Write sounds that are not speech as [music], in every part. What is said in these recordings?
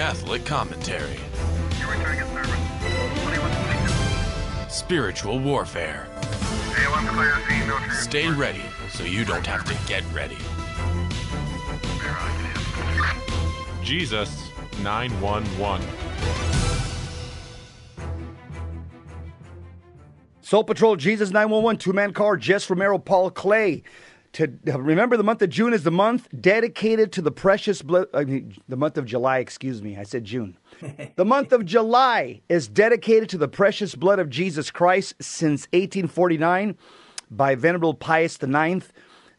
Catholic commentary. Spiritual warfare. Stay ready so you don't have to get ready. Jesus 911. Soul Patrol, Jesus 911, two man car, Jess Romero, Paul Clay. To remember, the month of June is the month dedicated to the precious blood. I mean, the month of July. Excuse me, I said June. [laughs] the month of July is dedicated to the precious blood of Jesus Christ since 1849 by Venerable Pius IX.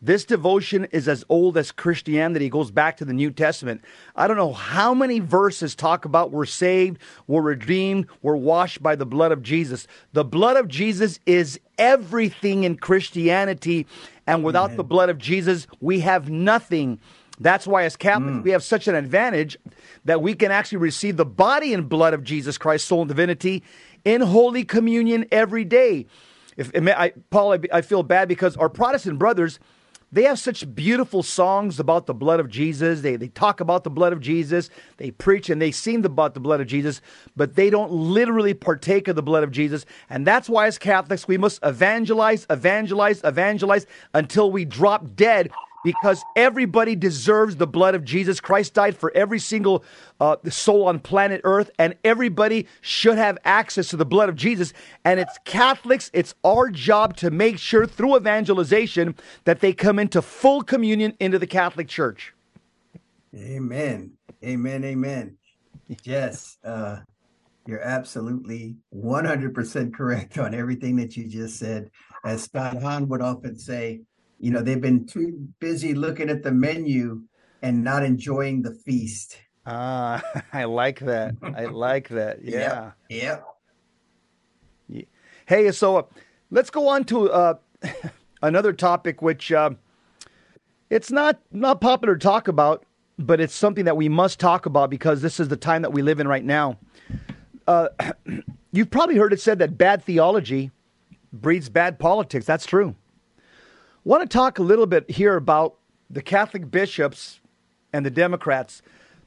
This devotion is as old as Christianity. It goes back to the New Testament. I don't know how many verses talk about we're saved, we're redeemed, we're washed by the blood of Jesus. The blood of Jesus is everything in Christianity, and without Amen. the blood of Jesus, we have nothing. That's why, as Catholics, mm. we have such an advantage that we can actually receive the body and blood of Jesus Christ, soul and divinity, in Holy Communion every day. If I, Paul, I, I feel bad because our Protestant brothers they have such beautiful songs about the blood of Jesus. They, they talk about the blood of Jesus. They preach and they sing about the blood of Jesus, but they don't literally partake of the blood of Jesus. And that's why, as Catholics, we must evangelize, evangelize, evangelize until we drop dead because everybody deserves the blood of Jesus. Christ died for every single uh, soul on planet Earth, and everybody should have access to the blood of Jesus. And it's Catholics, it's our job to make sure through evangelization that they come into full communion into the Catholic Church. Amen. Amen. Amen. Yes. Uh, you're absolutely 100% correct on everything that you just said. As Scott Hahn would often say, you know, they've been too busy looking at the menu and not enjoying the feast. Ah, [laughs] I like that. I like that. [laughs] Yeah. Yeah. yeah. Hey, so uh, let's go on to uh, [laughs] another topic, which uh, it's not not popular to talk about, but it's something that we must talk about because this is the time that we live in right now. Uh, [clears throat] you've probably heard it said that bad theology breeds bad politics. That's true want to talk a little bit here about the Catholic bishops and the Democrats.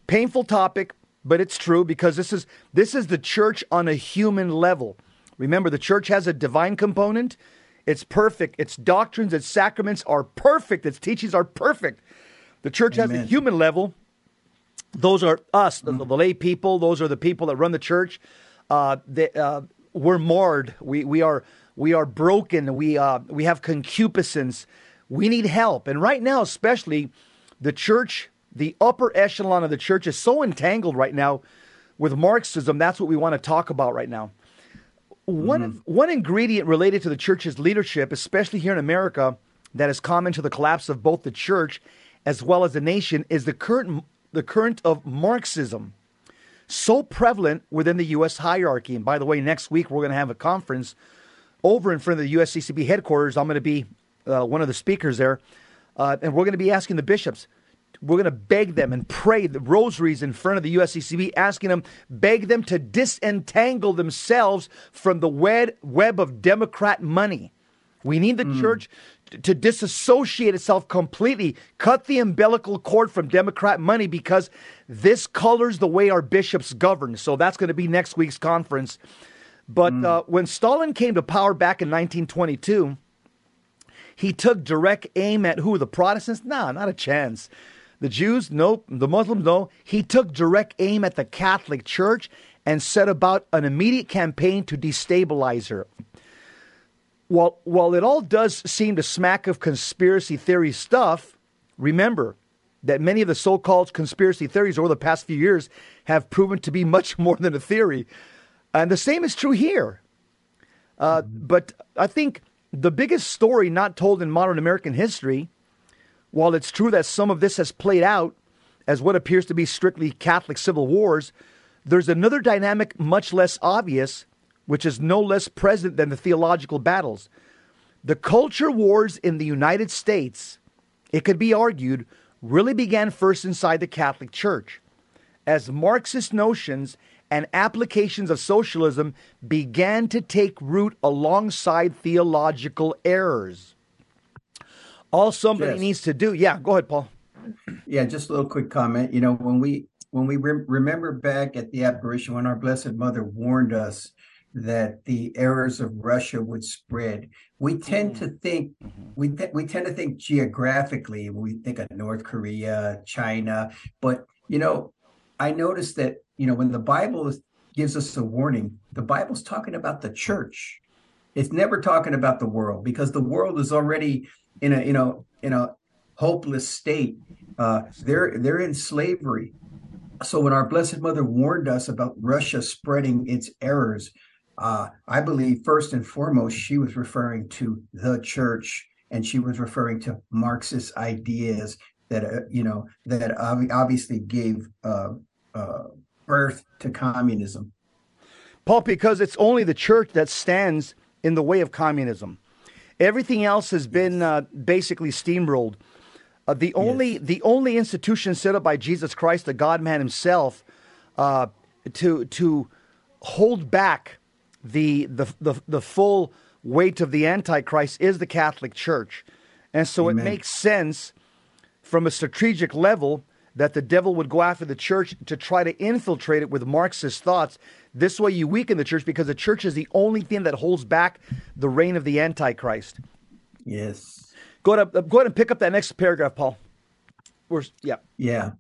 Painful topic, but it's true because this is this is the church on a human level. Remember, the church has a divine component. It's perfect. Its doctrines, its sacraments are perfect. Its teachings are perfect. The church Amen. has a human level. Those are us, the, the, lay people. Those are the people that run the church. Uh, they, uh, we're marred. We we are we are broken. We uh, we have concupiscence. We need help. And right now, especially, the church, the upper echelon of the church, is so entangled right now with Marxism. That's what we want to talk about right now. One mm-hmm. one ingredient related to the church's leadership, especially here in America, that is common to the collapse of both the church as well as the nation, is the current the current of Marxism so prevalent within the U.S. hierarchy. And by the way, next week we're going to have a conference over in front of the USCCB headquarters. I'm going to be uh, one of the speakers there, uh, and we're going to be asking the bishops. We're going to beg them and pray the rosaries in front of the USCCB, asking them, beg them to disentangle themselves from the web, web of Democrat money. We need the mm. church to disassociate itself completely, cut the umbilical cord from Democrat money because this colors the way our bishops govern. So that's going to be next week's conference. But mm. uh, when Stalin came to power back in 1922, he took direct aim at who? The Protestants? Nah, not a chance. The Jews? Nope. The Muslims? No. He took direct aim at the Catholic Church and set about an immediate campaign to destabilize her. While, while it all does seem to smack of conspiracy theory stuff, remember that many of the so called conspiracy theories over the past few years have proven to be much more than a theory. And the same is true here. Uh. But I think the biggest story not told in modern American history, while it's true that some of this has played out as what appears to be strictly Catholic civil wars, there's another dynamic much less obvious, which is no less present than the theological battles. The culture wars in the United States, it could be argued, really began first inside the Catholic Church, as Marxist notions and applications of socialism began to take root alongside theological errors. All somebody yes. needs to do, yeah, go ahead, Paul. Yeah, just a little quick comment. You know, when we when we re- remember back at the apparition when our Blessed Mother warned us that the errors of Russia would spread, we tend mm-hmm. to think mm-hmm. we th- we tend to think geographically. We think of North Korea, China, but you know, I noticed that you know when the Bible gives us a warning, the Bible's talking about the church. It's never talking about the world because the world is already in a you know in a hopeless state. Uh, they're they're in slavery. So when our Blessed Mother warned us about Russia spreading its errors, uh, I believe first and foremost she was referring to the church, and she was referring to Marxist ideas that uh, you know that obviously gave uh, uh, birth to communism. Paul, because it's only the church that stands in the way of communism. Everything else has been uh, basically steamrolled. Uh, the only yes. the only institution set up by Jesus Christ, the God Man Himself, uh, to to hold back the, the the the full weight of the Antichrist is the Catholic Church, and so Amen. it makes sense from a strategic level that the devil would go after the church to try to infiltrate it with Marxist thoughts. This way, you weaken the church because the church is the only thing that holds back the reign of the Antichrist. Yes. Go ahead, uh, go ahead and pick up that next paragraph, Paul. We're, yeah. Yeah.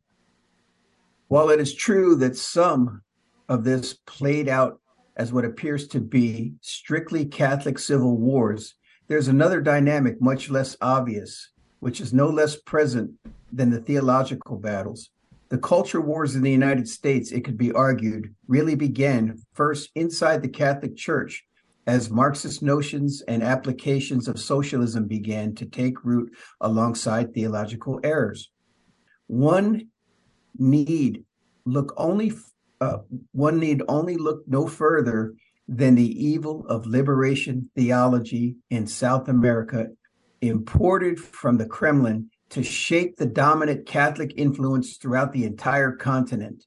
While it is true that some of this played out as what appears to be strictly Catholic civil wars, there's another dynamic much less obvious, which is no less present than the theological battles. The culture wars in the United States, it could be argued, really began first inside the Catholic Church as Marxist notions and applications of socialism began to take root alongside theological errors. One need look only uh, one need only look no further than the evil of liberation theology in South America imported from the Kremlin to shape the dominant Catholic influence throughout the entire continent.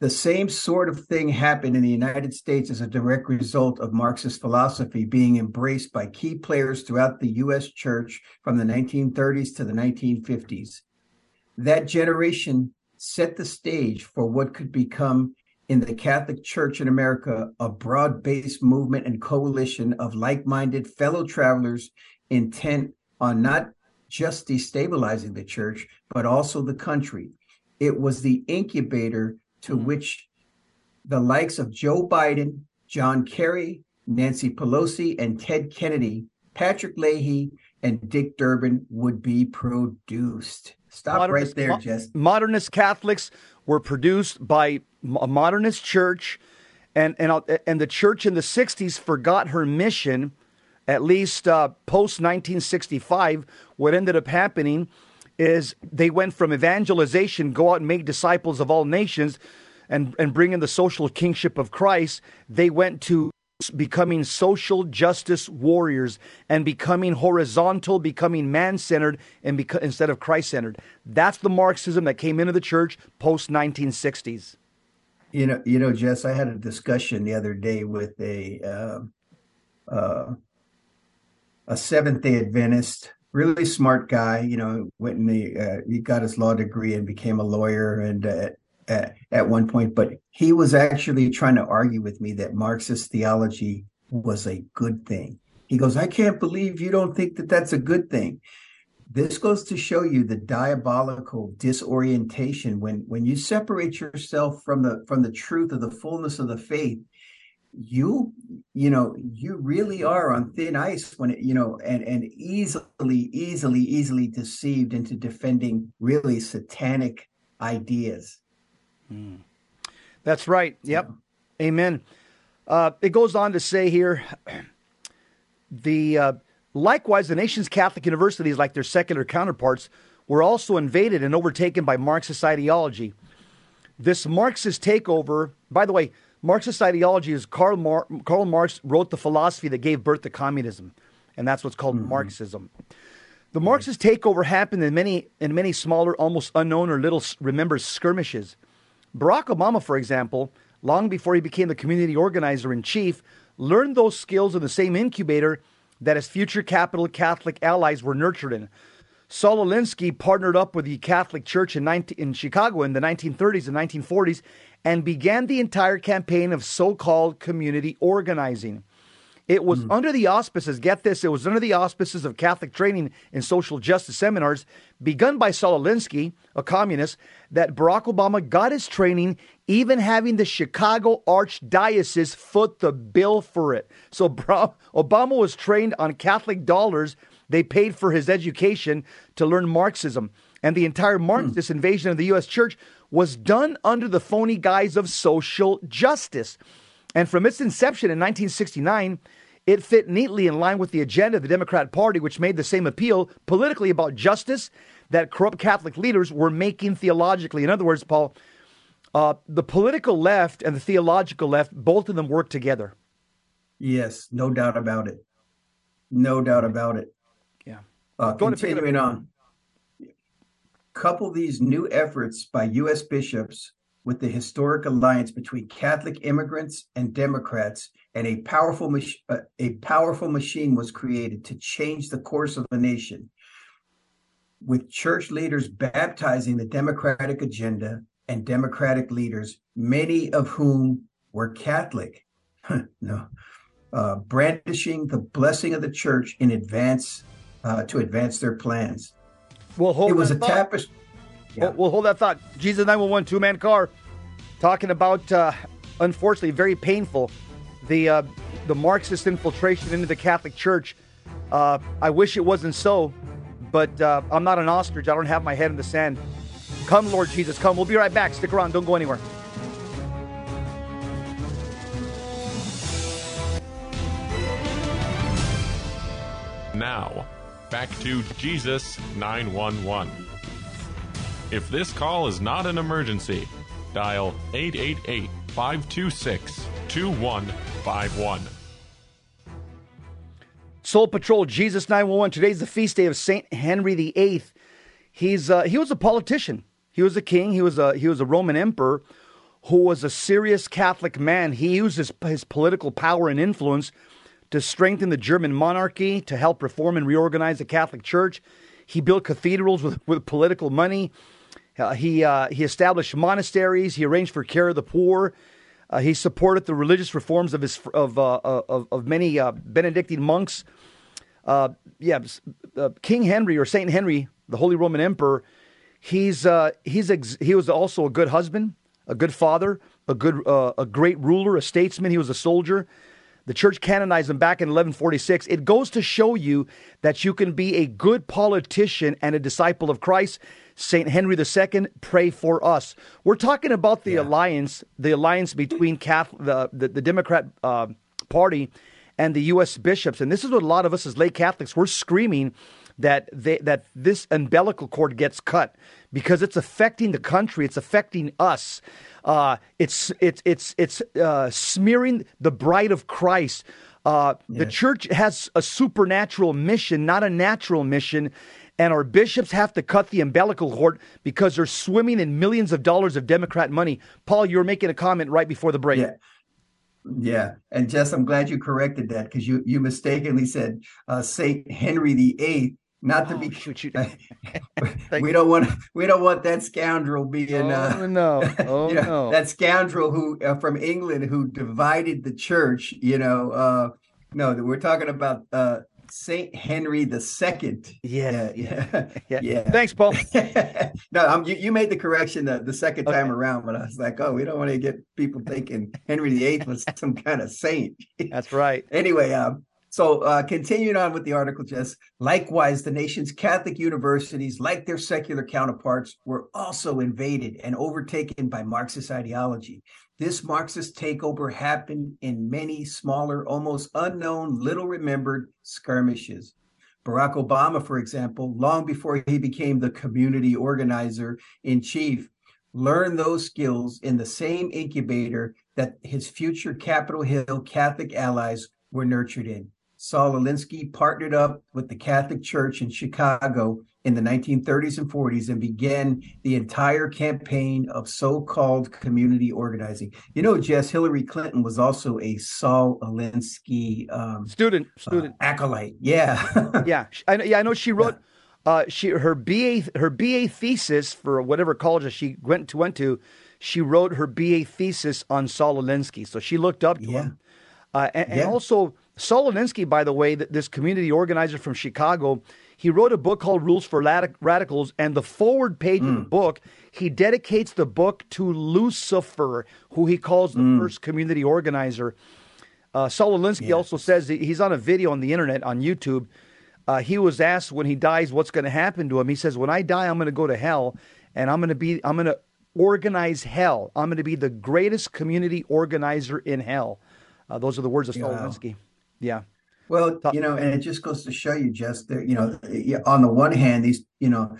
The same sort of thing happened in the United States as a direct result of Marxist philosophy being embraced by key players throughout the U.S. church from the 1930s to the 1950s. That generation set the stage for what could become in the Catholic Church in America a broad based movement and coalition of like minded fellow travelers intent on not just destabilizing the church, but also the country. It was the incubator to mm-hmm. which the likes of Joe Biden, John Kerry, Nancy Pelosi, and Ted Kennedy, Patrick Leahy, and Dick Durbin would be produced. Stop modernist, right there, mo- Jess. Modernist Catholics were produced by a modernist church, and and and the church in the '60s forgot her mission at least uh, post 1965, what ended up happening is they went from evangelization, go out and make disciples of all nations, and, and bring in the social kingship of Christ. They went to becoming social justice warriors and becoming horizontal, becoming man centered and beca- instead of Christ centered. That's the Marxism that came into the church post 1960s. You know, you know, Jess, I had a discussion the other day with a uh, uh, a Seventh Day Adventist, really smart guy. You know, went and he, uh, he got his law degree and became a lawyer, and uh, at, at one point, but he was actually trying to argue with me that Marxist theology was a good thing. He goes, I can't believe you don't think that that's a good thing. This goes to show you the diabolical disorientation when when you separate yourself from the from the truth of the fullness of the faith you you know you really are on thin ice when it you know and and easily easily easily deceived into defending really satanic ideas. Mm. that's right. Yep. Yeah. amen. Uh, it goes on to say here [clears throat] the uh, likewise the nation's catholic universities like their secular counterparts were also invaded and overtaken by marxist ideology. This marxist takeover by the way Marxist ideology is Karl, Mar- Karl Marx wrote the philosophy that gave birth to communism, and that's what's called mm-hmm. Marxism. The Marxist takeover happened in many in many smaller, almost unknown or little remembered skirmishes. Barack Obama, for example, long before he became the community organizer in chief, learned those skills in the same incubator that his future Capitol Catholic allies were nurtured in. Saul Alinsky partnered up with the Catholic Church in, 19, in Chicago in the 1930s and 1940s and began the entire campaign of so called community organizing. It was mm. under the auspices, get this, it was under the auspices of Catholic training in social justice seminars begun by Saul Alinsky, a communist, that Barack Obama got his training, even having the Chicago Archdiocese foot the bill for it. So [laughs] Obama was trained on Catholic dollars they paid for his education to learn Marxism. And the entire Marxist mm. invasion of the U.S. church was done under the phony guise of social justice. And from its inception in 1969, it fit neatly in line with the agenda of the Democrat Party, which made the same appeal politically about justice that corrupt Catholic leaders were making theologically. In other words, Paul, uh, the political left and the theological left, both of them work together. Yes, no doubt about it. No doubt about it. Yeah. Uh, continuing on. Couple these new efforts by U.S. bishops with the historic alliance between Catholic immigrants and Democrats, and a powerful mach- uh, a powerful machine was created to change the course of the nation. With church leaders baptizing the Democratic agenda and Democratic leaders, many of whom were Catholic, [laughs] no, uh, brandishing the blessing of the church in advance uh, to advance their plans. Well, hold it was a tapestry. Yeah. We'll, we'll, hold that thought. Jesus 911 two man car, talking about uh, unfortunately very painful the uh, the Marxist infiltration into the Catholic Church. Uh, I wish it wasn't so, but uh, I'm not an ostrich. I don't have my head in the sand. Come, Lord Jesus, come. We'll be right back. Stick around. Don't go anywhere. Now, back to Jesus 911. If this call is not an emergency, dial 888 526 2151. Soul Patrol, Jesus 911. Today's the feast day of Saint Henry VIII. He's uh, he was a politician. He was a king. He was a he was a Roman emperor who was a serious Catholic man. He used his, his political power and influence to strengthen the German monarchy, to help reform and reorganize the Catholic Church. He built cathedrals with, with political money. Uh, he, uh, he established monasteries. He arranged for care of the poor. Uh, he supported the religious reforms of, his, of, uh, uh, of, of, many uh, Benedictine monks. yeah, King Henry or Saint Henry, the Holy Roman Emperor, he's, he's ex- he was also a good husband, a good father, a, good, a great ruler, a statesman. He was a soldier. The church canonized him back in 1146. It goes to show you that you can be a good politician and a disciple of Christ. St. Henry II, pray for us. We're talking about the yeah. alliance, the alliance between Catholic, the, the, the Democrat uh, Party and the U.S. bishops. And this is what a lot of us as lay Catholics, we're screaming that they, that this umbilical cord gets cut because it's affecting the country, it's affecting us. Uh, it's it's it's it's uh, smearing the bride of Christ. Uh, yes. The church has a supernatural mission, not a natural mission. And our bishops have to cut the umbilical cord because they're swimming in millions of dollars of Democrat money. Paul, you were making a comment right before the break. Yeah. Yeah, and Jess, I'm glad you corrected that because you you mistakenly said uh, Saint Henry VIII not to oh, be shoot, shoot. [laughs] we don't want we don't want that scoundrel being oh, uh, no. Oh [laughs] you know, no. that scoundrel who uh, from england who divided the church you know uh no we're talking about uh saint henry the second. Yeah yeah. yeah, yeah. thanks paul. [laughs] No I'm, you, you made the correction the, the second okay. time around but i was like oh we don't want to get people thinking henry the Eighth was some kind of saint. That's right. Anyway um so, uh, continuing on with the article, Jess, likewise, the nation's Catholic universities, like their secular counterparts, were also invaded and overtaken by Marxist ideology. This Marxist takeover happened in many smaller, almost unknown, little remembered skirmishes. Barack Obama, for example, long before he became the community organizer in chief, learned those skills in the same incubator that his future Capitol Hill Catholic allies were nurtured in. Saul Alinsky partnered up with the Catholic Church in Chicago in the 1930s and 40s and began the entire campaign of so-called community organizing. You know, Jess Hillary Clinton was also a Saul Alinsky um, student, student uh, acolyte. Yeah, [laughs] yeah, I, yeah. I know she wrote. Uh, she her BA her BA thesis for whatever college she went to went to, she wrote her BA thesis on Saul Alinsky. So she looked up to Yeah. him. Uh, and, and also Saul Alinsky, by the way, th- this community organizer from Chicago, he wrote a book called Rules for Radicals, and the forward page of the book, he dedicates the book to Lucifer, who he calls the first community organizer. Uh, also says that he's on a video on the internet on YouTube. Uh, he was asked when he dies what's going to happen to him. He says, "When I die, I'm going to go to hell, and I'm going to be I'm going to organize hell. I'm going to be the greatest community organizer in hell." Uh, those are the words of Wow. Yeah, Well, you know, and it just goes to show you, just that, you know, on the one hand, these, you know,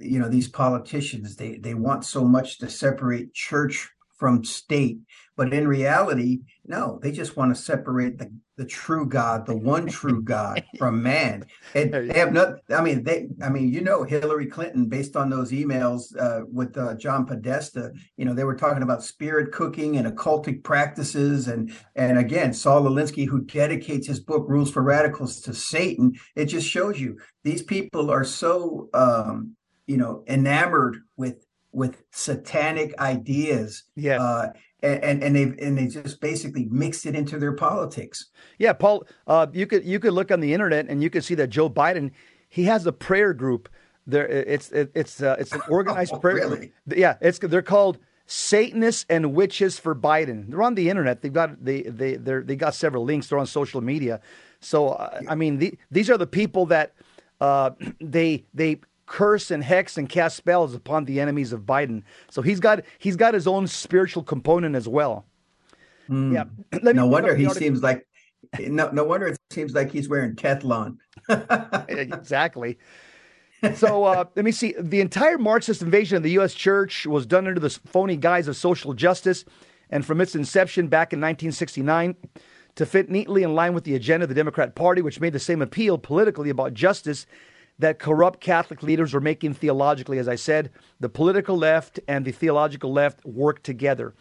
you know, these politicians, they they want so much to separate church from state, but in reality, no, they just want to separate the the true God, the one true God, [laughs] from man. And they have not. I mean, they. I mean, you know, Hillary Clinton, based on those emails uh, with uh, John Podesta, you know, they were talking about spirit cooking and occultic practices, and and again, Saul Alinsky, who dedicates his book "Rules for Radicals" to Satan. It just shows you these people are so, um, you know, enamored with with satanic ideas. Yeah. Uh, and, and they've and they just basically mixed it into their politics. yeah. Paul, uh, you could you could look on the internet and you could see that Joe Biden he has a prayer group. There, it's it, it's uh, it's an [laughs] organized Oh, prayer really? group. Yeah, it's they're called Satanists and Witches for Biden. They're on the internet. They've got they they they they got several links. They're on social media. So uh, I mean, the, these are the people that uh, [clears throat] they they curse and hex and cast spells upon the enemies of Biden. So he's got he's got his own spiritual component as well. Yeah. [clears throat] Let. No wonder he seems like no no wonder it seems like he's wearing Teflon. [laughs] exactly. So uh, let me see. The entire Marxist invasion of the U.S. church was done under the phony guise of social justice, and from its inception back in 1969, to fit neatly in line with the agenda of the Democrat Party, which made the same appeal politically about justice that corrupt Catholic leaders were making theologically. As I said, the political left and the theological left work together.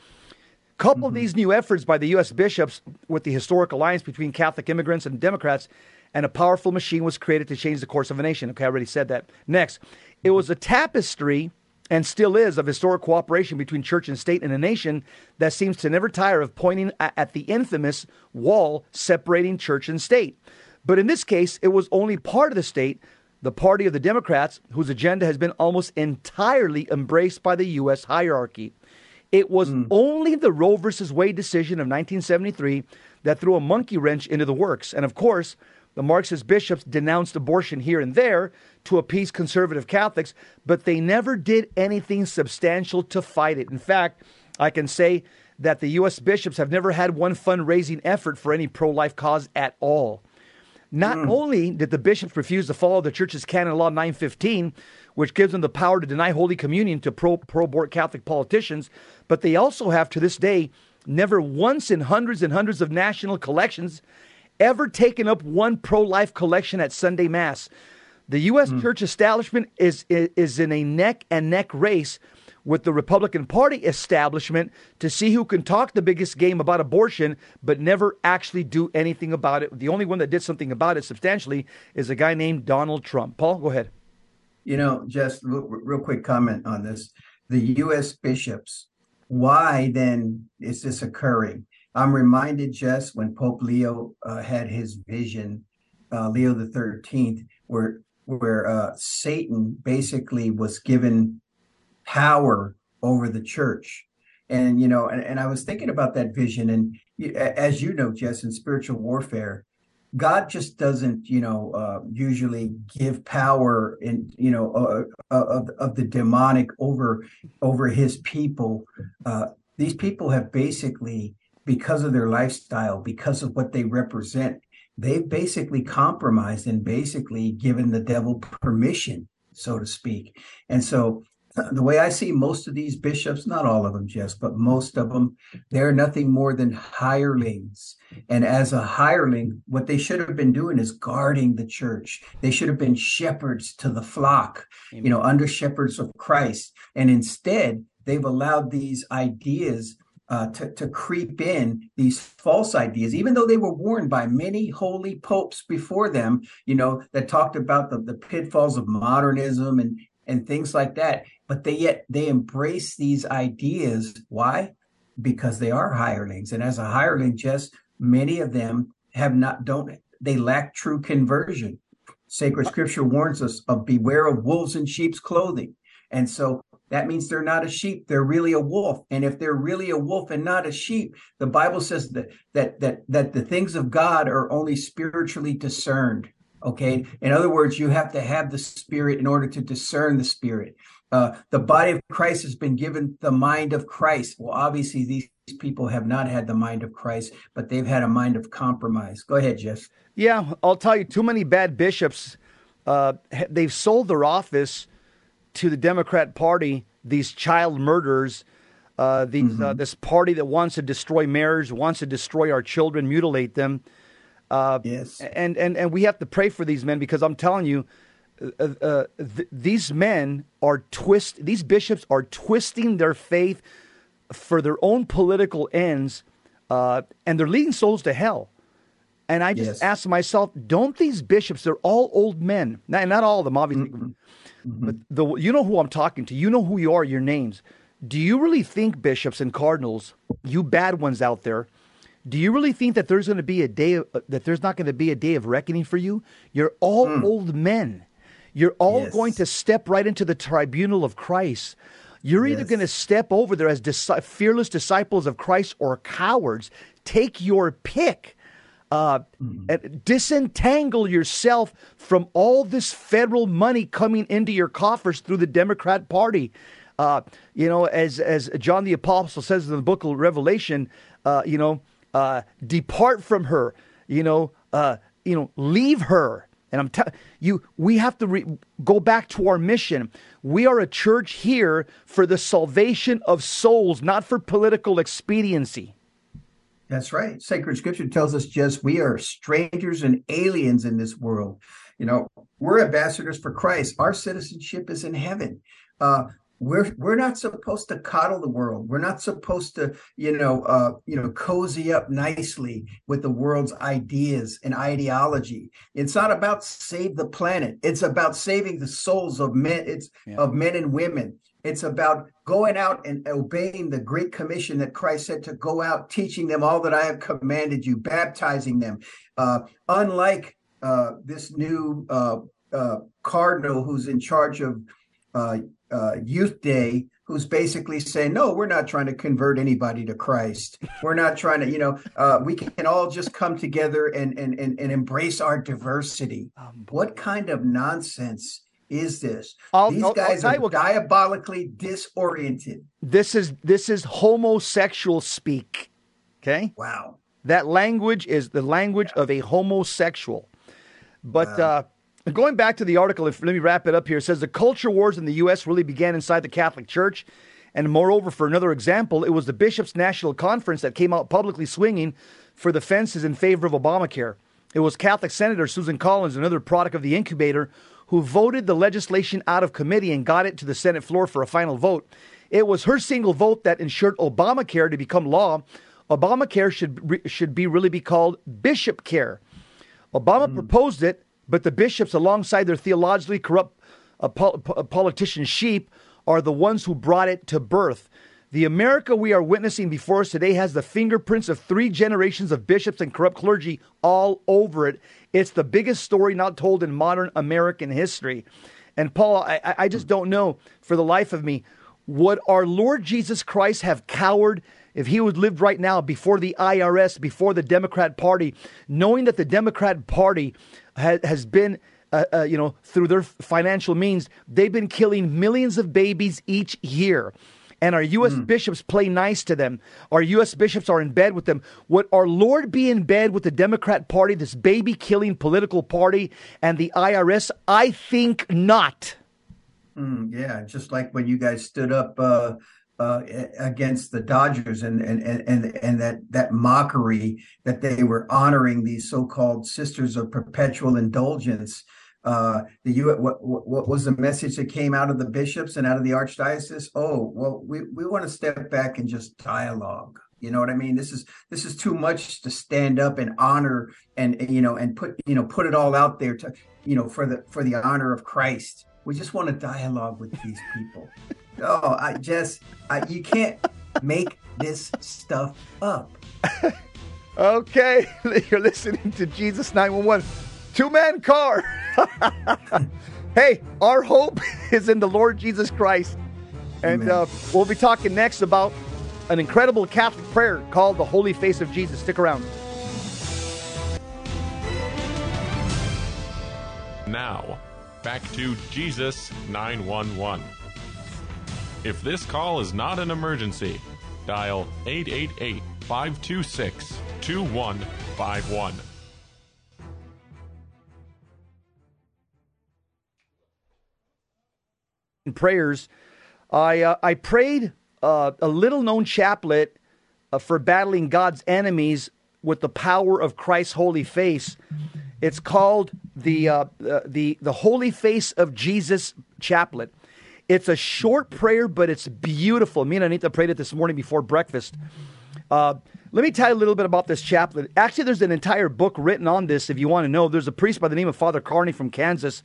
Couple mm-hmm. these new efforts by the U.S. bishops with the historic alliance between Catholic immigrants and Democrats, and a powerful machine was created to change the course of a nation. Okay, I already said that. Next, it mm-hmm. was a tapestry, and still is, of historic cooperation between church and state in a nation that seems to never tire of pointing at the infamous wall separating church and state. But in this case, it was only part of the state, the party of the Democrats, whose agenda has been almost entirely embraced by the U.S. hierarchy. It was hmm. only the Roe versus Wade decision of 1973 that threw a monkey wrench into the works. And of course, the Marxist bishops denounced abortion here and there to appease conservative Catholics, but they never did anything substantial to fight it. In fact, I can say that the U.S. bishops have never had one fundraising effort for any pro life cause at all. Not mm. only did the bishops refuse to follow the church's canon law 915, which gives them the power to deny Holy Communion to pro abort Catholic politicians, but they also have to this day never once in hundreds and hundreds of national collections ever taken up one pro life collection at Sunday Mass. The U.S. Mm. church establishment is, is, is in a neck and neck race with the Republican Party establishment to see who can talk the biggest game about abortion, but never actually do anything about it. The only one that did something about it substantially is a guy named Donald Trump. Paul, go ahead. You know, just real, real quick comment on this. The U.S. bishops, why then is this occurring? I'm reminded just when Pope Leo uh, had his vision, uh, Leo the Thirteenth, where where uh, Satan basically was given power over the church, and you know, and, and I was thinking about that vision, and as you know, Jess, in spiritual warfare, God just doesn't, you know, uh, usually give power in, you know, uh, of of the demonic over over His people. Uh, these people have basically, because of their lifestyle, because of what they represent, they've basically compromised and basically given the devil permission, so to speak. And so, the way I see most of these bishops, not all of them, Jess, but most of them, they're nothing more than hirelings. And as a hireling, what they should have been doing is guarding the church. They should have been shepherds to the flock, you know, under shepherds of Christ. And instead, they've allowed these ideas uh, to, to creep in these false ideas, even though they were warned by many holy popes before them, you know, that talked about the, the pitfalls of modernism and, and things like that. But they yet they embrace these ideas. Why? Because they are hirelings. And as a hireling, just many of them have not don't they lack true conversion. Sacred scripture warns us of beware of wolves in sheep's clothing. And so that means they're not a sheep they're really a wolf and if they're really a wolf and not a sheep the bible says that that that that the things of god are only spiritually discerned okay in other words you have to have the spirit in order to discern the spirit uh, the body of christ has been given the mind of christ well obviously these people have not had the mind of christ but they've had a mind of compromise go ahead Jess. yeah i'll tell you too many bad bishops uh, they've sold their office to the Democrat Party these child murderers, uh, these, mm-hmm. uh, this party that wants to destroy marriage, wants to destroy our children, mutilate them. Uh, yes, and, and and we have to pray for these men because I'm telling you, uh, uh, th- these men are twist. These bishops are twisting their faith for their own political ends, and they're leading souls to hell. And I just yes. ask myself, don't these bishops? They're all old men. Not, not all of them, obviously. Mm-hmm. Mm-hmm. But the you know who I'm talking to. You know who you are. Your names. Do you really think bishops and cardinals, you bad ones out there, do you really think that there's going to be a day of, uh, that there's not going to be a day of reckoning for you? You're all mm. old men. You're all yes. going to step right into the tribunal of Christ. You're yes. either going to step over there as dis- fearless disciples of Christ or cowards. Take your pick. Uh, mm-hmm. disentangle yourself from all this federal money coming into your coffers through the Democrat Party. Uh, you know, as as John the Apostle says in the book of Revelation, uh, you know, uh, depart from her. You know, uh, you know, leave her. And I'm telling you, we have to re- go back to our mission. We are a church here for the salvation of souls, not for political expediency. That's right. Sacred scripture tells us just we are strangers and aliens in this world. You know, we're ambassadors for Christ. Our citizenship is in heaven. Uh, we're we're not supposed to coddle the world. We're not supposed to, you know, uh, you know, cozy up nicely with the world's ideas and ideology. It's not about save the planet. It's about saving the souls of men. It's yeah. of men and women. It's about going out and obeying the great commission that Christ said to go out, teaching them all that I have commanded you, baptizing them. Uh, unlike uh, this new uh, uh cardinal who's in charge of uh, Youth Day, who's basically saying, no, we're not trying to convert anybody to Christ. We're not trying to, you know, uh, we can all just come together and, and, and, and embrace our diversity. Um, what kind of nonsense is this? I'll, These guys are what, diabolically disoriented. This is this is homosexual speak. Okay. Wow. That language is the language yeah. of a homosexual. But wow. uh, going back to the article, if let me wrap it up here. It says the culture wars in the U.S. really began inside the Catholic Church. And moreover, for another example, it was the Bishops' National Conference that came out publicly swinging for the fences in favor of Obamacare. It was Catholic Senator Susan Collins, another product of the incubator, who voted the legislation out of committee and got it to the Senate floor for a final vote. It was her single vote that ensured Obamacare to become law. Obamacare should should be really be called Bishop Care. Obama mm. proposed it, but the bishops, alongside their theologically corrupt uh, uh, politician sheep, are the ones who brought it to birth. The America we are witnessing before us today has the fingerprints of three generations of bishops and corrupt clergy all over it. It's the biggest story not told in modern American history. And Paul, I, I just don't know for the life of me, would our Lord Jesus Christ have cowered if he would lived right now before the IRS, before the Democrat Party, knowing that the Democrat Party ha- has been, uh, uh, you know, through their financial means, they've been killing millions of babies each year and our U.S. Mm. bishops play nice to them. Our U.S. bishops are in bed with them. Would our Lord be in bed with the Democrat Party, this baby killing political party, and the IRS? I think not. Mm, yeah, just like when you guys stood up uh, uh, against the Dodgers and and and and that that mockery that they were honoring these so-called sisters of perpetual indulgence Uh, the U. What, what was the message that came out of the bishops and out of the archdiocese? Oh, well, we we want to step back and just dialogue. You know what I mean? This is this is too much to stand up and honor and you know and put you know put it all out there to you know for the for the honor of Christ. We just want to dialogue with these people. oh, I just I, you can't make this stuff up. okay, [laughs] you're listening to Jesus 911. Two man car. [laughs] hey, our hope [laughs] is in the Lord Jesus Christ. And uh, we'll be talking next about an incredible Catholic prayer called the Holy Face of Jesus. Stick around. Now, back to Jesus 911. If this call is not an emergency, dial 888 526 2151. Prayers. I uh, I prayed uh, a little known chaplet uh, for battling God's enemies with the power of Christ's holy face. It's called the uh, the the Holy Face of Jesus chaplet. It's a short prayer, but it's beautiful. Me and Anita prayed it this morning before breakfast. Uh, let me tell you a little bit about this chaplet. Actually, there's an entire book written on this if you want to know. There's a priest by the name of Father Carney from Kansas.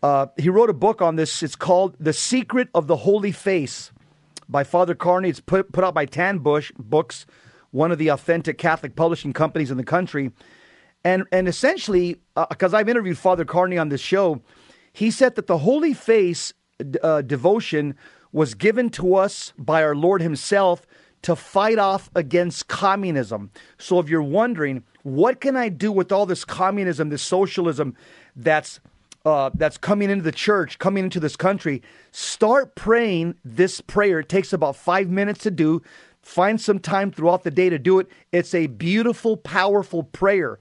Uh, he wrote a book on this. It's called The Secret of the Holy Face by Father Carney. It's put, put out by Tanbush Books, one of the authentic Catholic publishing companies in the country. And, and essentially, because uh, I've interviewed Father Carney on this show, he said that the Holy Face uh, devotion was given to us by our Lord Himself to fight off against communism. So if you're wondering, what can I do with all this communism, this socialism that's uh, that's coming into the church, coming into this country, start praying this prayer. It takes about five minutes to do. Find some time throughout the day to do it. It's a beautiful, powerful prayer.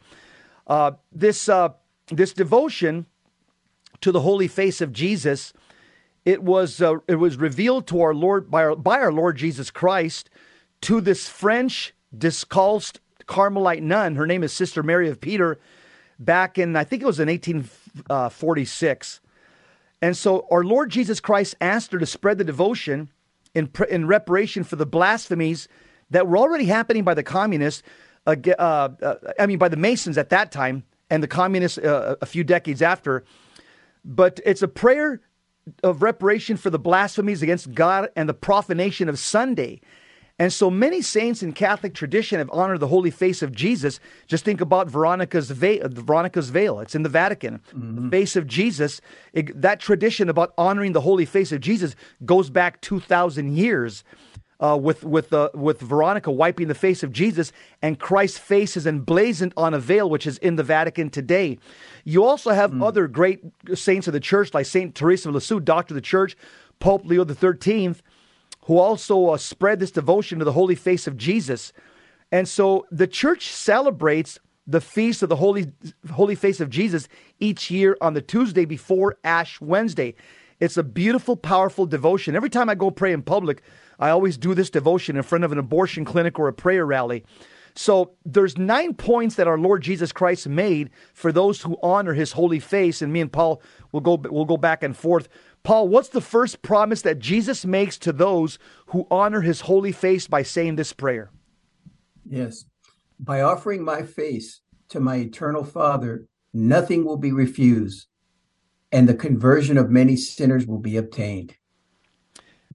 Uh, this uh, this devotion to the holy face of Jesus, it was uh, it was revealed to our Lord by our, by our Lord Jesus Christ to this French discalced Carmelite nun. Her name is Sister Mary of Peter. Back in I think it was in 1846, and so our Lord Jesus Christ asked her to spread the devotion in in reparation for the blasphemies that were already happening by the communists. Uh, uh, I mean, by the Masons at that time, and the communists uh, a few decades after. But it's a prayer of reparation for the blasphemies against God and the profanation of Sunday. And so many saints in Catholic tradition have honored the holy face of Jesus. Just think about Veronica's veil. Veronica's veil. It's in the Vatican. Mm-hmm. The face of Jesus. It, that tradition about honoring the holy face of Jesus goes back two thousand years. Uh, with with uh, with Veronica wiping the face of Jesus, and Christ's face is emblazoned on a veil, which is in the Vatican today. You also have mm. other great saints of the church, like Saint Teresa of Lisieux, Doctor of the Church, Pope Leo the Thirteenth, who also uh, spread this devotion to the holy face of Jesus. And so the church celebrates the feast of the holy holy face of Jesus each year on the Tuesday before Ash Wednesday. It's a beautiful, powerful devotion. Every time I go pray in public, I always do this devotion in front of an abortion clinic or a prayer rally. So there's nine points that our Lord Jesus Christ made for those who honor his holy face. And me and Paul will go will go back and forth. Paul, what's the first promise that Jesus makes to those who honor his holy face by saying this prayer? Yes. By offering my face to my eternal Father, nothing will be refused, and the conversion of many sinners will be obtained.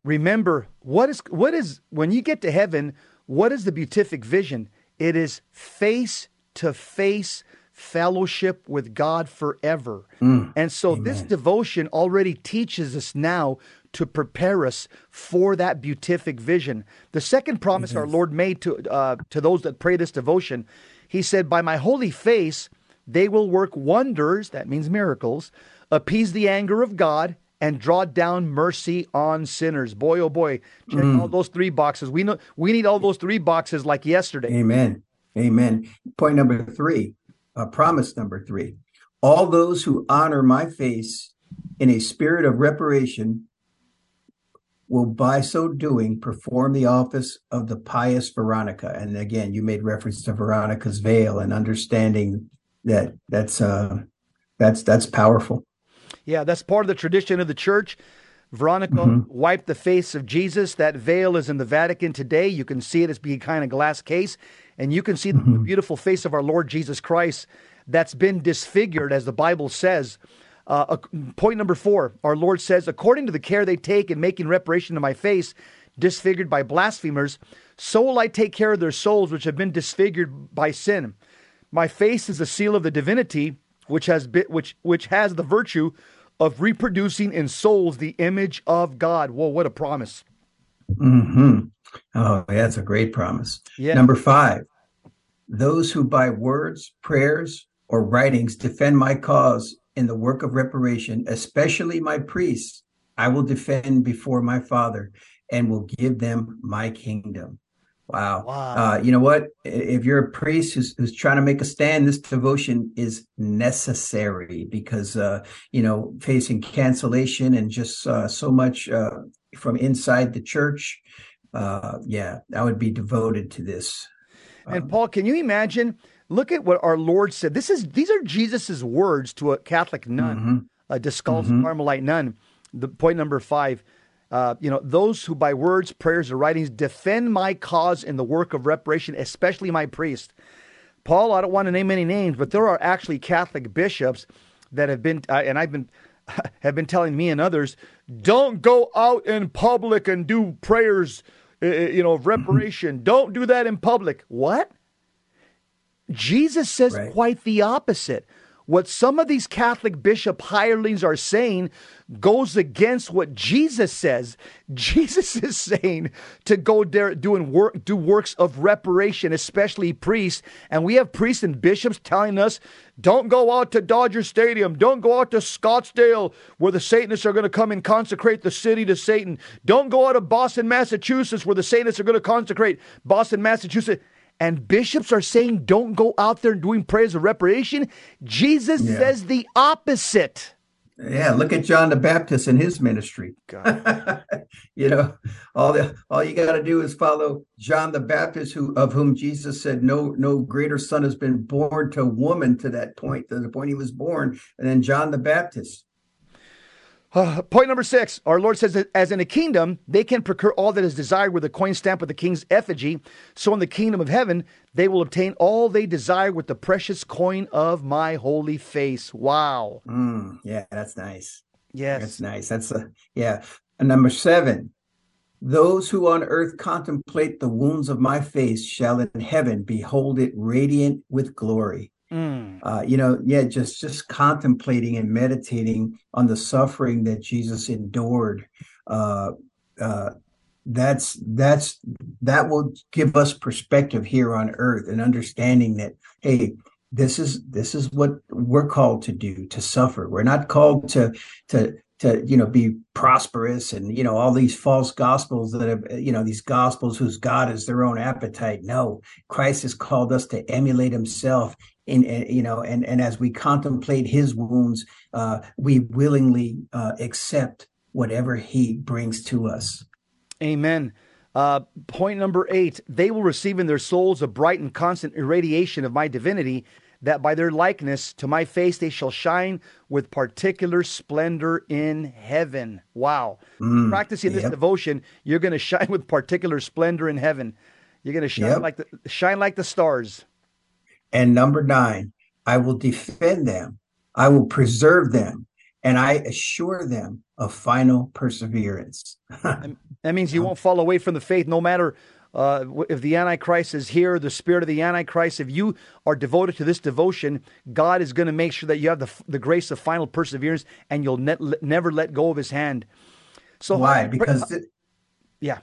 Remember, what is what is when you get to heaven, what is the beatific vision? It is face to face fellowship with God forever. Mm, and so amen. this devotion already teaches us now to prepare us for that beatific vision. The second promise our Lord made to uh, to those that pray this devotion, he said, "By my holy face they will work wonders, that means miracles, appease the anger of God." And draw down mercy on sinners. Boy, oh boy, check mm. all those three boxes. We know we need all those three boxes like yesterday. Amen. Amen. Point number three uh, promise number three all those who honor my face in a spirit of reparation will by so doing perform the office of the pious veronica and again you made reference to veronica's veil and understanding that that's uh that's that's powerful. Yeah, that's part of the tradition of the church. Veronica mm-hmm. wiped the face of Jesus. That veil is in the Vatican today. You can see it as being kind of glass case, and you can see mm-hmm. the beautiful face of our Lord Jesus Christ that's been disfigured, as the Bible says. Uh, point number four, our Lord says, according to the care they take in making reparation to my face, disfigured by blasphemers, so will I take care of their souls which have been disfigured by sin. My face is the seal of the divinity, which has been, which which has the virtue of reproducing in souls the image of God. Whoa, what a promise! Hmm. Oh, yeah, that's a great promise. Yeah. Number five, those who by words, prayers, or writings defend my cause in the work of reparation, especially my priests, I will defend before my Father and will give them my kingdom. Wow. wow. Uh, you know what? If you're a priest who's, who's trying to make a stand, this devotion is necessary because, uh, you know, facing cancellation and just uh, so much uh, from inside the church. Uh, yeah, I would be devoted to this. And Paul, can you imagine? Look at what our Lord said. This is these are Jesus's words to a Catholic nun, mm-hmm. a Discalced mm-hmm. Carmelite nun. The point number five. Uh, you know, those who by words, prayers, or writings defend my cause in the work of reparation, especially my priest. Paul, I don't want to name any names, but there are actually Catholic bishops that have been, uh, and I've been, [laughs] have been telling me and others, don't go out in public and do prayers, uh, uh you know, of reparation. [clears throat] don't do that in public. What? Jesus says right. quite the opposite. What some of these Catholic bishop hirelings are saying goes against what Jesus says. [laughs] Jesus is saying to go there doing work, do works of reparation, especially priests. And we have priests and bishops telling us, don't go out to Dodger Stadium. Don't go out to Scottsdale where the Satanists are going to come and consecrate the city to Satan. Don't go out of Boston, Massachusetts where the Satanists are going to consecrate Boston, Massachusetts and bishops are saying don't go out there and doing prayers of reparation. Jesus yeah. says the opposite. Yeah, look at John the Baptist and his ministry. [laughs] you know, all the all you got to do is follow John the Baptist, who of whom Jesus said, "No, no greater son has been born to woman to that point, to the point he was born." And then John the Baptist. Uh, [sighs] point number six Our Lord says that as in a kingdom, they can procure all that is desired with a coin stamp with the king's effigy. So in the kingdom of heaven, they will obtain all they desire with the precious coin of my holy face. Wow. Mm, yeah, that's nice. Yes. That's nice. That's a, yeah. And number seven, those who on earth contemplate the wounds of my face shall in heaven behold it radiant with glory. Mm. Uh, you know, yeah, just just contemplating and meditating on the suffering that Jesus endured. Uh, uh, that's that's that will give us perspective here on earth and understanding that hey this is this is what we're called to do to suffer we're not called to to to you know be prosperous and you know all these false gospels that have you know these gospels whose god is their own appetite no christ has called us to emulate himself in, you know and and as we contemplate his wounds uh, we willingly uh, accept whatever he brings to us amen uh, point number eight they will receive in their souls a bright and constant irradiation of my divinity that by their likeness to my face they shall shine with particular splendor in heaven. Wow. Mm, Practicing yep. this devotion, you're going [laughs] to shine with particular splendor in heaven. You're going to shine yep. like the shine like the stars. And number 9, I will defend them. I will preserve them and I assure them of final perseverance. [laughs] that means you won't fall away from the faith no matter uh, if the Antichrist is here, the spirit of the Antichrist, if you are devoted to this devotion, God is going to make sure that you have the, the grace of final perseverance and you'll ne- never let go of his hand. So why? Because th- yeah.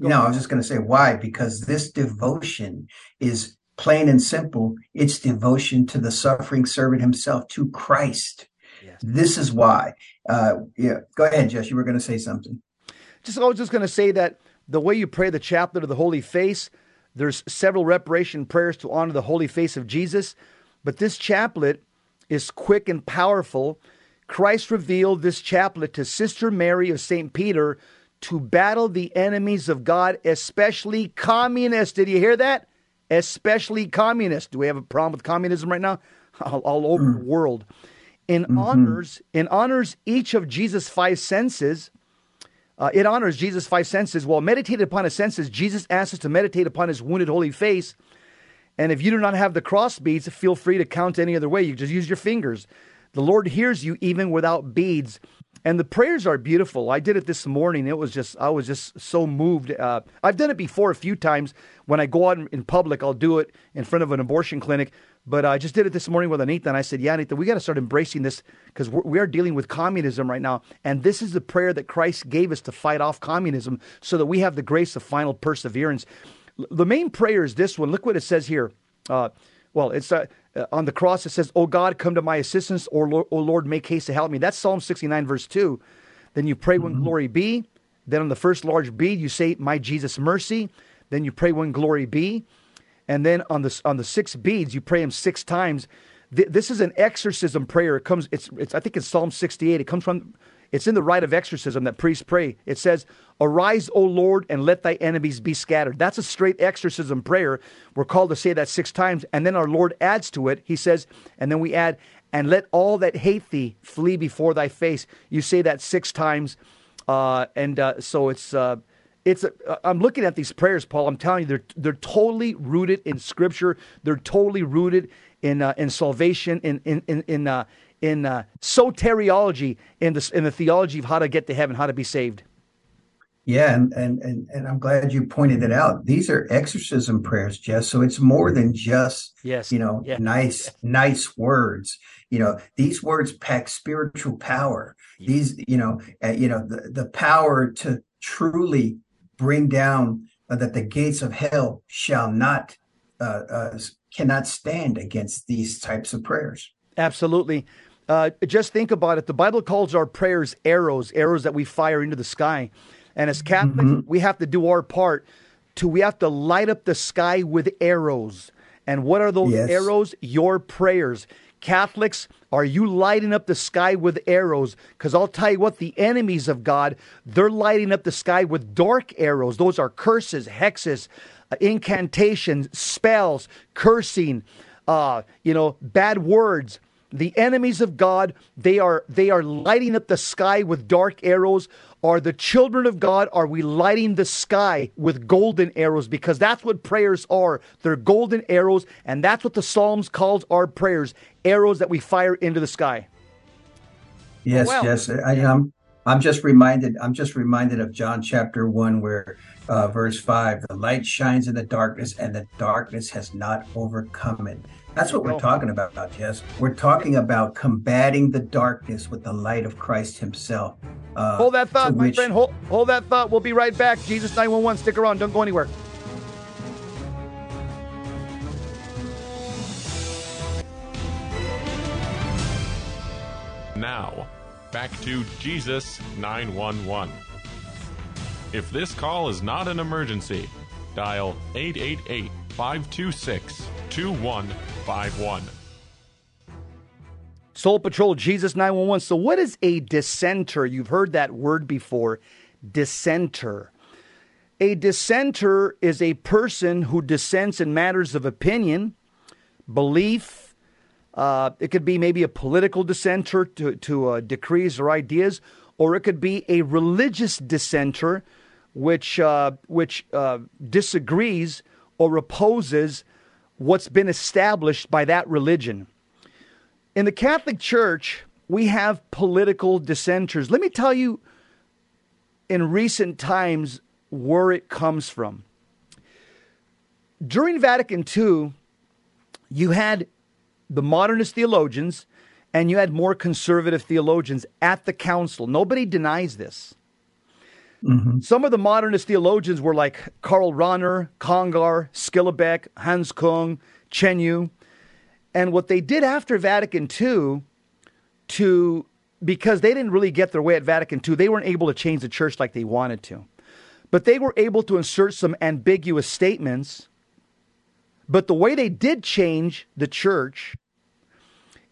Go no, I was just going to say why? Because this devotion is plain and simple. It's devotion to the suffering servant himself, to Christ. Yes. This is why. Uh, yeah, go ahead, Jess. You were going to say something. Just I was just going to say that the way you pray the chaplet of the Holy Face, there's several reparation prayers to honor the Holy Face of Jesus, but this chaplet is quick and powerful. Christ revealed this chaplet to Sister Mary of St. Peter to battle the enemies of God, especially communists. Did you hear that? Especially communists. Do we have a problem with communism right now? [laughs] All, all over the world. in honors in honors each of Jesus' five senses. Uh, it honors Jesus' five senses. Well, meditated upon his senses, Jesus asks us to meditate upon his wounded holy face. And if you do not have the cross beads, feel free to count any other way. You just use your fingers. The Lord hears you even without beads. And the prayers are beautiful. I did it this morning. It was just, I was just so moved. Uh, I've done it before a few times. When I go out in, public, I'll do it in front of an abortion clinic. But I just did it this morning with Anita, and I said, "Yeah, Anita, we got to start embracing this because we are dealing with communism right now, and this is the prayer that Christ gave us to fight off communism, so that we have the grace of final perseverance." The main prayer is this one. Look what it says here. Uh, well, it's uh, uh, on the cross. It says, "Oh God, come to my assistance," or "Oh Lord, make haste to help me." That's Psalm sixty-nine, verse two. Then you pray when glory be. Then on the first large bead, you say, "My Jesus, mercy." Then you pray when glory be and then on the on the six beads you pray them six times. Th- this is an exorcism prayer. It comes. It's. It's. I think it's Psalm 68. It comes from. It's in the rite of exorcism that priests pray. It says, "Arise, O Lord, and let thy enemies be scattered." That's a straight exorcism prayer. We're called to say that six times, and then our Lord adds to it. He says, and then we add, "And let all that hate thee flee before thy face." You say that six times, uh, and uh, so it's. Uh, it's a, I'm looking at these prayers, Paul. I'm telling you, they're they're totally rooted in Scripture. They're totally rooted in uh, in salvation, in in in in, uh, in uh, soteriology, in the in the theology of how to get to heaven, how to be saved. Yeah, and, and and and I'm glad you pointed it out. These are exorcism prayers, Jess. So it's more than just yes, you know, yeah. nice nice words. You know, these words pack spiritual power. These, you know, uh, you know, the the power to truly bring down uh, that the gates of hell shall not uh, uh, cannot stand against these types of prayers. Absolutely. Uh, just think about it. The Bible calls our prayers arrows, arrows that we fire into the sky. And as Catholics, mm-hmm. we have to do our part to we have to light up the sky with arrows. And what are those yes. arrows? Your prayers. Catholics, are you lighting up the sky with arrows? Because I'll tell you what, the enemies of God, they're lighting up the sky with dark arrows. Those are curses, hexes, uh, incantations, spells, cursing, uh, you know, bad words. The enemies of God, they are they are lighting up the sky with dark arrows. Are the children of God, are we lighting the sky with golden arrows? Because that's what prayers are. They're golden arrows, and that's what the Psalms calls our prayers arrows that we fire into the sky. Yes, well, yes. I, am I'm just reminded. I'm just reminded of John chapter one, where uh, verse five: "The light shines in the darkness, and the darkness has not overcome it." That's what we're talking about, Jess. We're talking about combating the darkness with the light of Christ Himself. Uh, hold that thought, my which... friend. Hold, hold that thought. We'll be right back. Jesus 911. Stick around. Don't go anywhere. Now, back to Jesus 911. If this call is not an emergency, dial 888 526 2151. Soul Patrol, Jesus 911. So, what is a dissenter? You've heard that word before dissenter. A dissenter is a person who dissents in matters of opinion, belief, uh, it could be maybe a political dissenter to, to uh, decrees or ideas, or it could be a religious dissenter which, uh, which uh, disagrees or opposes what's been established by that religion. In the Catholic Church, we have political dissenters. Let me tell you, in recent times, where it comes from. During Vatican II, you had the modernist theologians and you had more conservative theologians at the council. Nobody denies this. Mm-hmm. Some of the modernist theologians were like Karl Rahner, Congar, Schillebeeckx, Hans Kung, Chenu. And what they did after Vatican II to because they didn't really get their way at Vatican II, they weren't able to change the church like they wanted to. But they were able to insert some ambiguous statements but the way they did change the church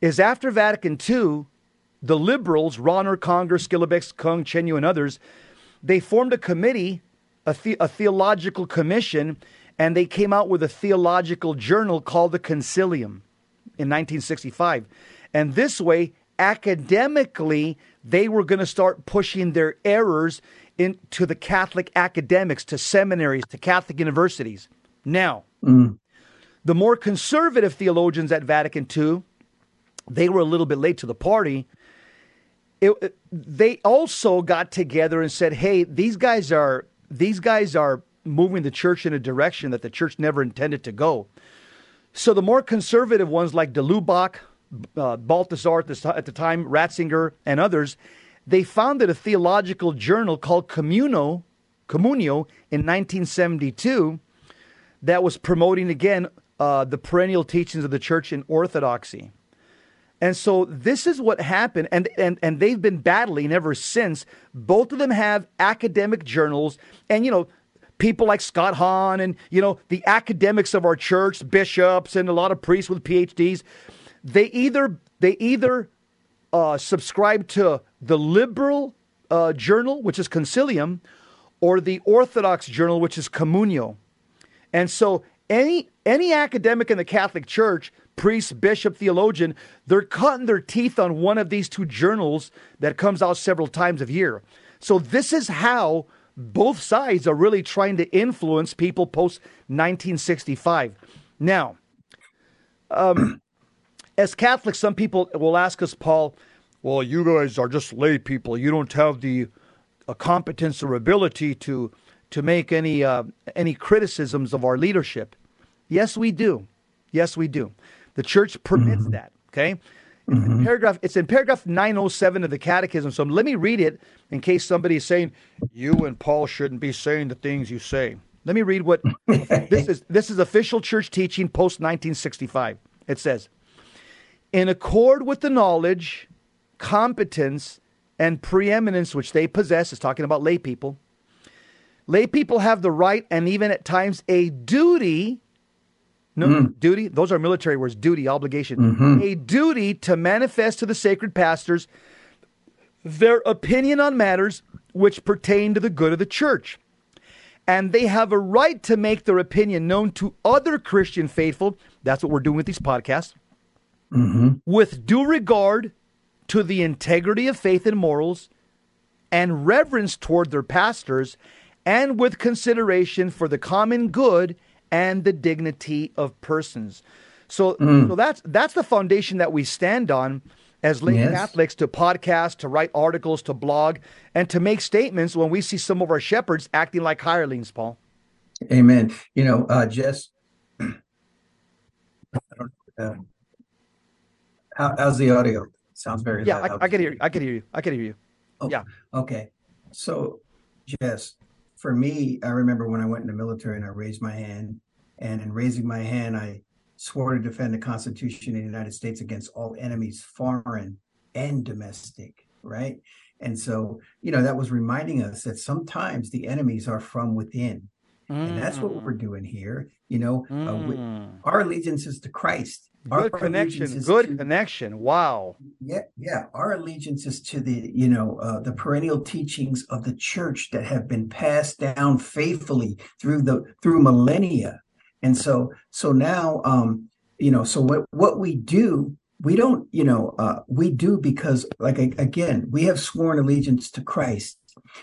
is after Vatican II, the liberals, Rahner, Congar, Schillebeeckx, Kung, Chenu, and others, they formed a committee, a, the- a theological commission, and they came out with a theological journal called the Concilium in 1965. And this way, academically, they were going to start pushing their errors into the Catholic academics, to seminaries, to Catholic universities. Now, Mm. the more conservative theologians at Vatican II, they were a little bit late to the party. It, they also got together and said, "Hey, these guys are these guys are moving the church in a direction that the church never intended to go." So the more conservative ones, like de Lubac, uh, at the, at the time, Ratzinger, and others, they founded a theological journal called Communo, Communio in 1972 that was promoting again uh, the perennial teachings of the church in orthodoxy. And so this is what happened, and, and and they've been battling ever since. Both of them have academic journals, and you know, people like Scott Hahn and you know the academics of our church, bishops, and a lot of priests with PhDs. They either they either uh, subscribe to the liberal uh, journal, which is Concilium, or the Orthodox journal, which is Communio. And so any any academic in the Catholic Church, priest, bishop, theologian, they're cutting their teeth on one of these two journals that comes out several times a year. So this is how both sides are really trying to influence people post 1965. Now, um, [clears throat] as Catholics, some people will ask us, Paul, well, you guys are just lay people. You don't have the uh, competence or ability to to make any uh, any criticisms of our leadership. Yes, we do. Yes, we do. The church permits mm-hmm. that. Okay. In Paragraph. It's in paragraph 907 of the Catechism. So let me read it in case somebody is saying you and Paul shouldn't be saying the things you say. Let me read what [laughs] this is. This is official church teaching post 1965. It says, in accord with the knowledge, competence, and preeminence which they possess, is talking about lay people. Lay people have the right and even at times a duty. No, mm. duty, those are military words duty, obligation. Mm-hmm. A duty to manifest to the sacred pastors their opinion on matters which pertain to the good of the church. And they have a right to make their opinion known to other Christian faithful. That's what we're doing with these podcasts mm-hmm. with due regard to the integrity of faith and morals and reverence toward their pastors and with consideration for the common good and the dignity of persons. So, so that's that's the foundation that we stand on as lay Yes. Catholics to podcast, to write articles, to blog, and to make statements when we see some of our shepherds acting like hirelings, Paul. Amen. You know, uh, Jess, [clears throat] uh, how, how's the audio? Sounds very Yeah, loud. I, I can hear you. I can hear you. I can hear you. Oh, yeah. Okay. So, Jess, for me, I remember when I went in the military and I raised my hand, and in raising my hand, I swore to defend the Constitution of the United States against all enemies, foreign and domestic, right? And so, you know, that was reminding us that sometimes the enemies are from within. And that's what we're doing here. You know, uh, we- our allegiance is to Christ. Our Good connection. Good to- connection. Wow. yeah, yeah. Our allegiance is to the, you know, uh, the perennial teachings of the church that have been passed down faithfully through the through millennia. And so, so now, um, you know, so what what we do, we don't, you know, uh, we do because, like again, we have sworn allegiance to Christ.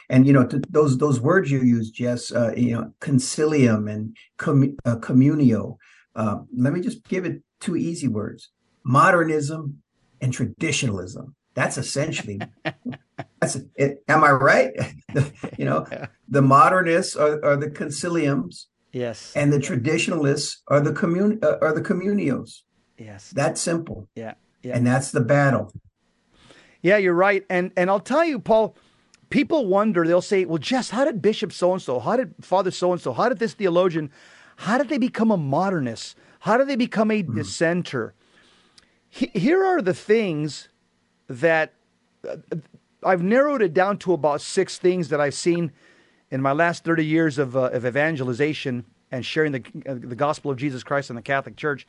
And you know to those those words you use, Jess, uh, you know, concilium and com- uh, communio. Uh, let me just give it two easy words: modernism and traditionalism. That's essentially. [laughs] that's it. Am I right? [laughs] you know, the modernists are, are the conciliums, Yes. and the traditionalists are the commun uh, are the communios. yes. That's simple, Yeah. Yeah. and that's the battle. Yeah, you're right. And and I'll tell you, Paul, people wonder, they'll say, Well, Jess, how did Bishop so and so, how did Father so and so, how did this theologian, how did they become a modernist? How do they become a dissenter? He- here are the things that uh, I've narrowed it down to about six things that I've seen in my last 30 years of, uh, of evangelization and sharing the, uh, the gospel of Jesus Christ in the Catholic Church.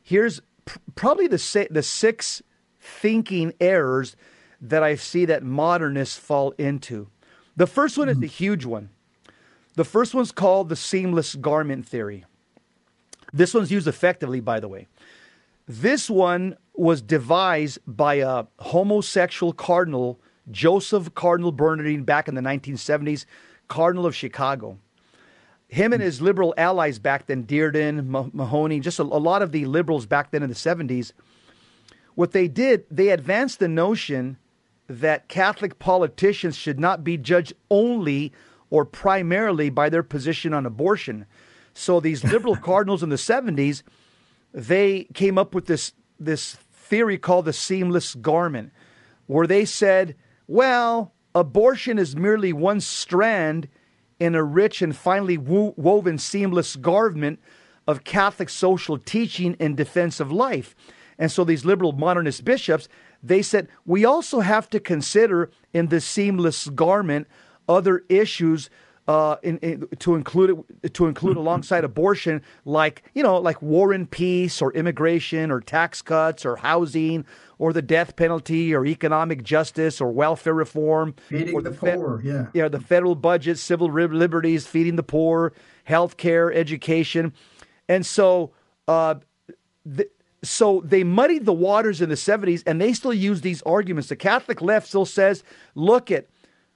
Here's pr- probably the, the six thinking errors that I see that modernists fall into. The first one is the huge one. The first one's called the seamless garment theory. This one's used effectively, by the way. This one was devised by a homosexual cardinal, Joseph Cardinal Bernardin, back in the 1970s, Cardinal of Chicago. Him and his liberal allies back then, Dearden, Mahony, just a, a lot of the liberals back then in the 70s, what they did, they advanced the notion that Catholic politicians should not be judged only or primarily by their position on abortion. So these liberal [laughs] cardinals in the 70s, they came up with this this theory called the seamless garment, where they said, well, abortion is merely one strand in a rich and finely wo- woven seamless garment of Catholic social teaching in defense of life. And so these liberal modernist bishops, they said, we also have to consider in the seamless garment other issues uh, in, in, to include it, to include alongside abortion, like you know, like war and peace, or immigration, or tax cuts, or housing, or the death penalty, or economic justice, or welfare reform, feeding or the, the poor, fe- yeah, yeah, the federal budget, civil liberties, feeding the poor, health care, education, and so. Uh, the, so they muddied the waters in the 70s and they still use these arguments. The Catholic left still says, look at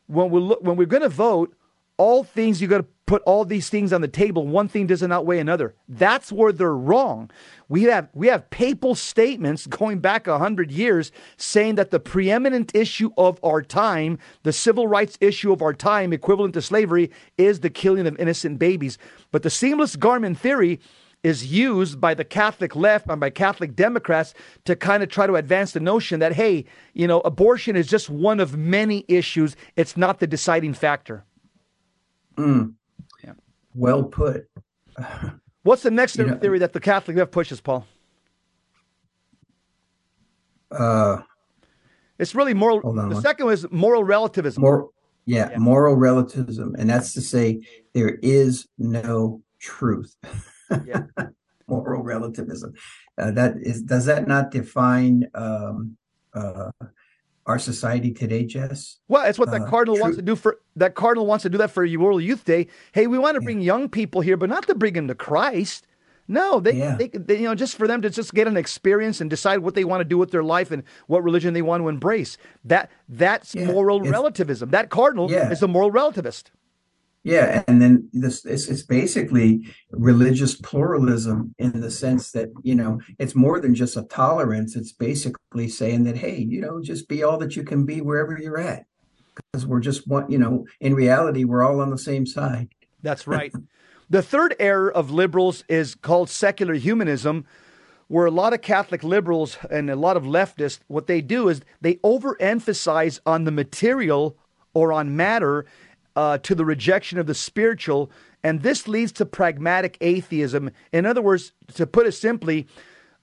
when we look, when we're going to vote, all things you got to put all these things on the table. One thing doesn't outweigh another. That's where they're wrong. We have we have papal statements going back a hundred years saying that the preeminent issue of our time, the civil rights issue of our time, equivalent to slavery, is the killing of innocent babies. But the seamless garment theory is used by the Catholic left and by Catholic Democrats to kind of try to advance the notion that, hey, you know, abortion is just one of many issues. It's not the deciding factor. Mm. Yeah. Well put. [laughs] What's the next know, theory that the Catholic left pushes, Paul? Uh, it's really moral. the one. second was moral relativism. More, yeah, yeah, moral relativism, and that's to say there is no truth. Yeah. [laughs] moral relativism. Uh, that is, does that not define um, uh, our society today, Jess. Well, it's what that uh, cardinal wants to do for that cardinal wants to do that for World Youth Day. Hey, we want to bring young people here, but not to bring them to Christ. No, they, yeah. they, they, you know, just for them to just get an experience and decide what they want to do with their life and what religion they want to embrace. That that's yeah. moral relativism. That cardinal is a moral relativist. Yeah, and then this it's, it's basically religious pluralism in the sense that you know it's more than just a tolerance. It's basically saying that hey, you know, just be all that you can be wherever you're at, because we're just one. You know, in reality, we're all on the same side. That's right. the third error of liberals is called secular humanism, where a lot of Catholic liberals and a lot of leftists, what they do is they overemphasize on the material or on matter uh, to the rejection of the spiritual, and this leads to pragmatic atheism. In other words, to put it simply,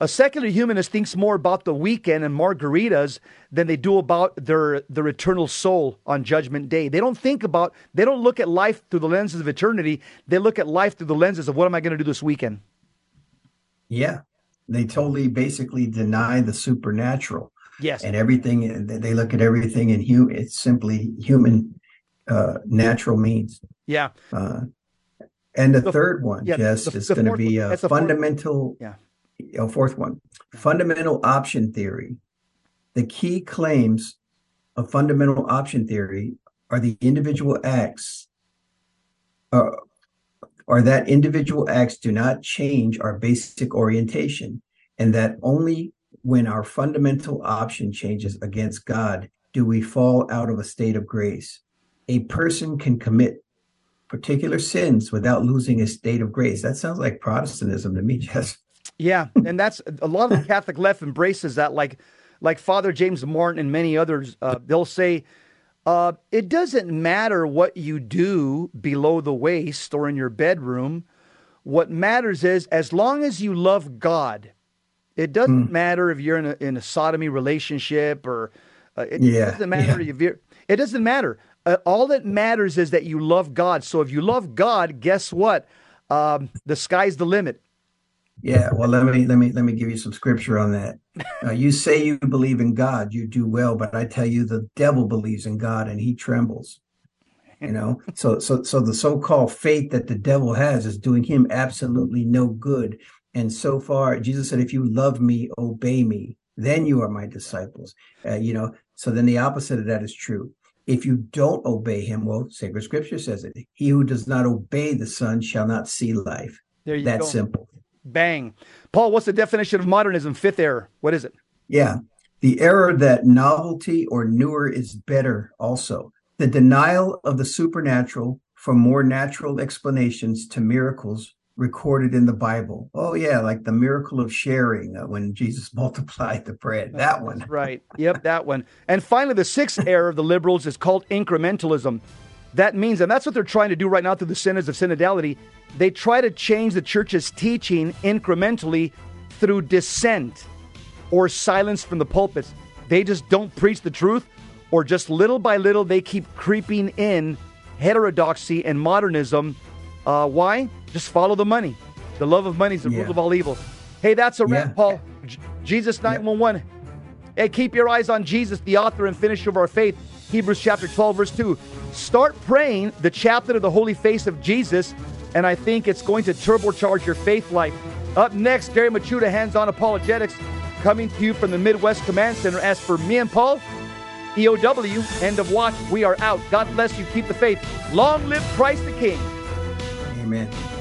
a secular humanist thinks more about the weekend and margaritas than they do about their their eternal soul on judgment day. They don't think about they don't look at life through the lenses of eternity. They look at life through the lenses of what am I going to do this weekend? Yeah. They totally basically deny the supernatural. Yes. And everything they look at everything in human it's simply human uh, natural means. Yeah. Uh, and the, the, third one, yeah, Jess, the, is going to be a fundamental. Fourth, yeah. A fourth one, fundamental option theory. The key claims of fundamental option theory are the individual acts, uh, or that individual acts do not change our basic orientation, and that only when our fundamental option changes against God do we fall out of a state of grace a person can commit particular sins without losing a state of grace. That sounds like Protestantism to me, [laughs] Jess. Yeah, and that's a lot of the Catholic left embraces that, like like Father James Martin and many others. Uh, they'll say uh, it doesn't matter what you do below the waist or in your bedroom. What matters is as long as you love God. It doesn't mm. matter if you're in a in a sodomy relationship or uh, it yeah, doesn't matter yeah. if you're. It doesn't matter uh, all that matters is that you love God. So if you love God, guess what? Um, the sky's the limit. Yeah, well, let me let me let me give you some scripture on that. Uh, you say you believe in God, you do well, but I tell you, the devil believes in God and he trembles. You know, [laughs] so so so the so-called faith that the devil has is doing him absolutely no good, And so far, Jesus said, if you love me, obey me, then you are my disciples. Uh, you know, so then the opposite of that is true. If you don't obey him, well, sacred scripture says it. He who does not obey the Son shall not see life. There you That's go. simple. Bang. Paul, what's the definition of modernism? Fifth error. What is it? Yeah. The error that novelty or newer is better also. The denial of the supernatural for more natural explanations to miracles recorded in the Bible. Oh, yeah, like the miracle of sharing uh, when Jesus [laughs] multiplied the bread. That one. Right. Yep, that one. And finally, the sixth error of the liberals is called incrementalism. That means, and that's what they're trying to do right now through the synods of synodality, they try to change the church's teaching incrementally through dissent or silence from the pulpits. They just don't preach the truth, or just little by little, they keep creeping in heterodoxy and modernism. Uh, why? Just follow the money. The love of money is the Yeah. root of all evil. Hey, that's a wrap, Yeah. Paul. J- Jesus 911. Hey, keep your eyes on Jesus, the author and finisher of our faith. Hebrews chapter 12, verse 2. Start praying the chaplet of the holy face of Jesus, and I think it's going to turbocharge your faith life. Up next, Gary Michuta, Hands On Apologetics, coming to you from the Midwest Command Center. As for me and Paul, EOW, end of watch. We are out. God bless you. Keep the faith. Long live Christ the King. Amen.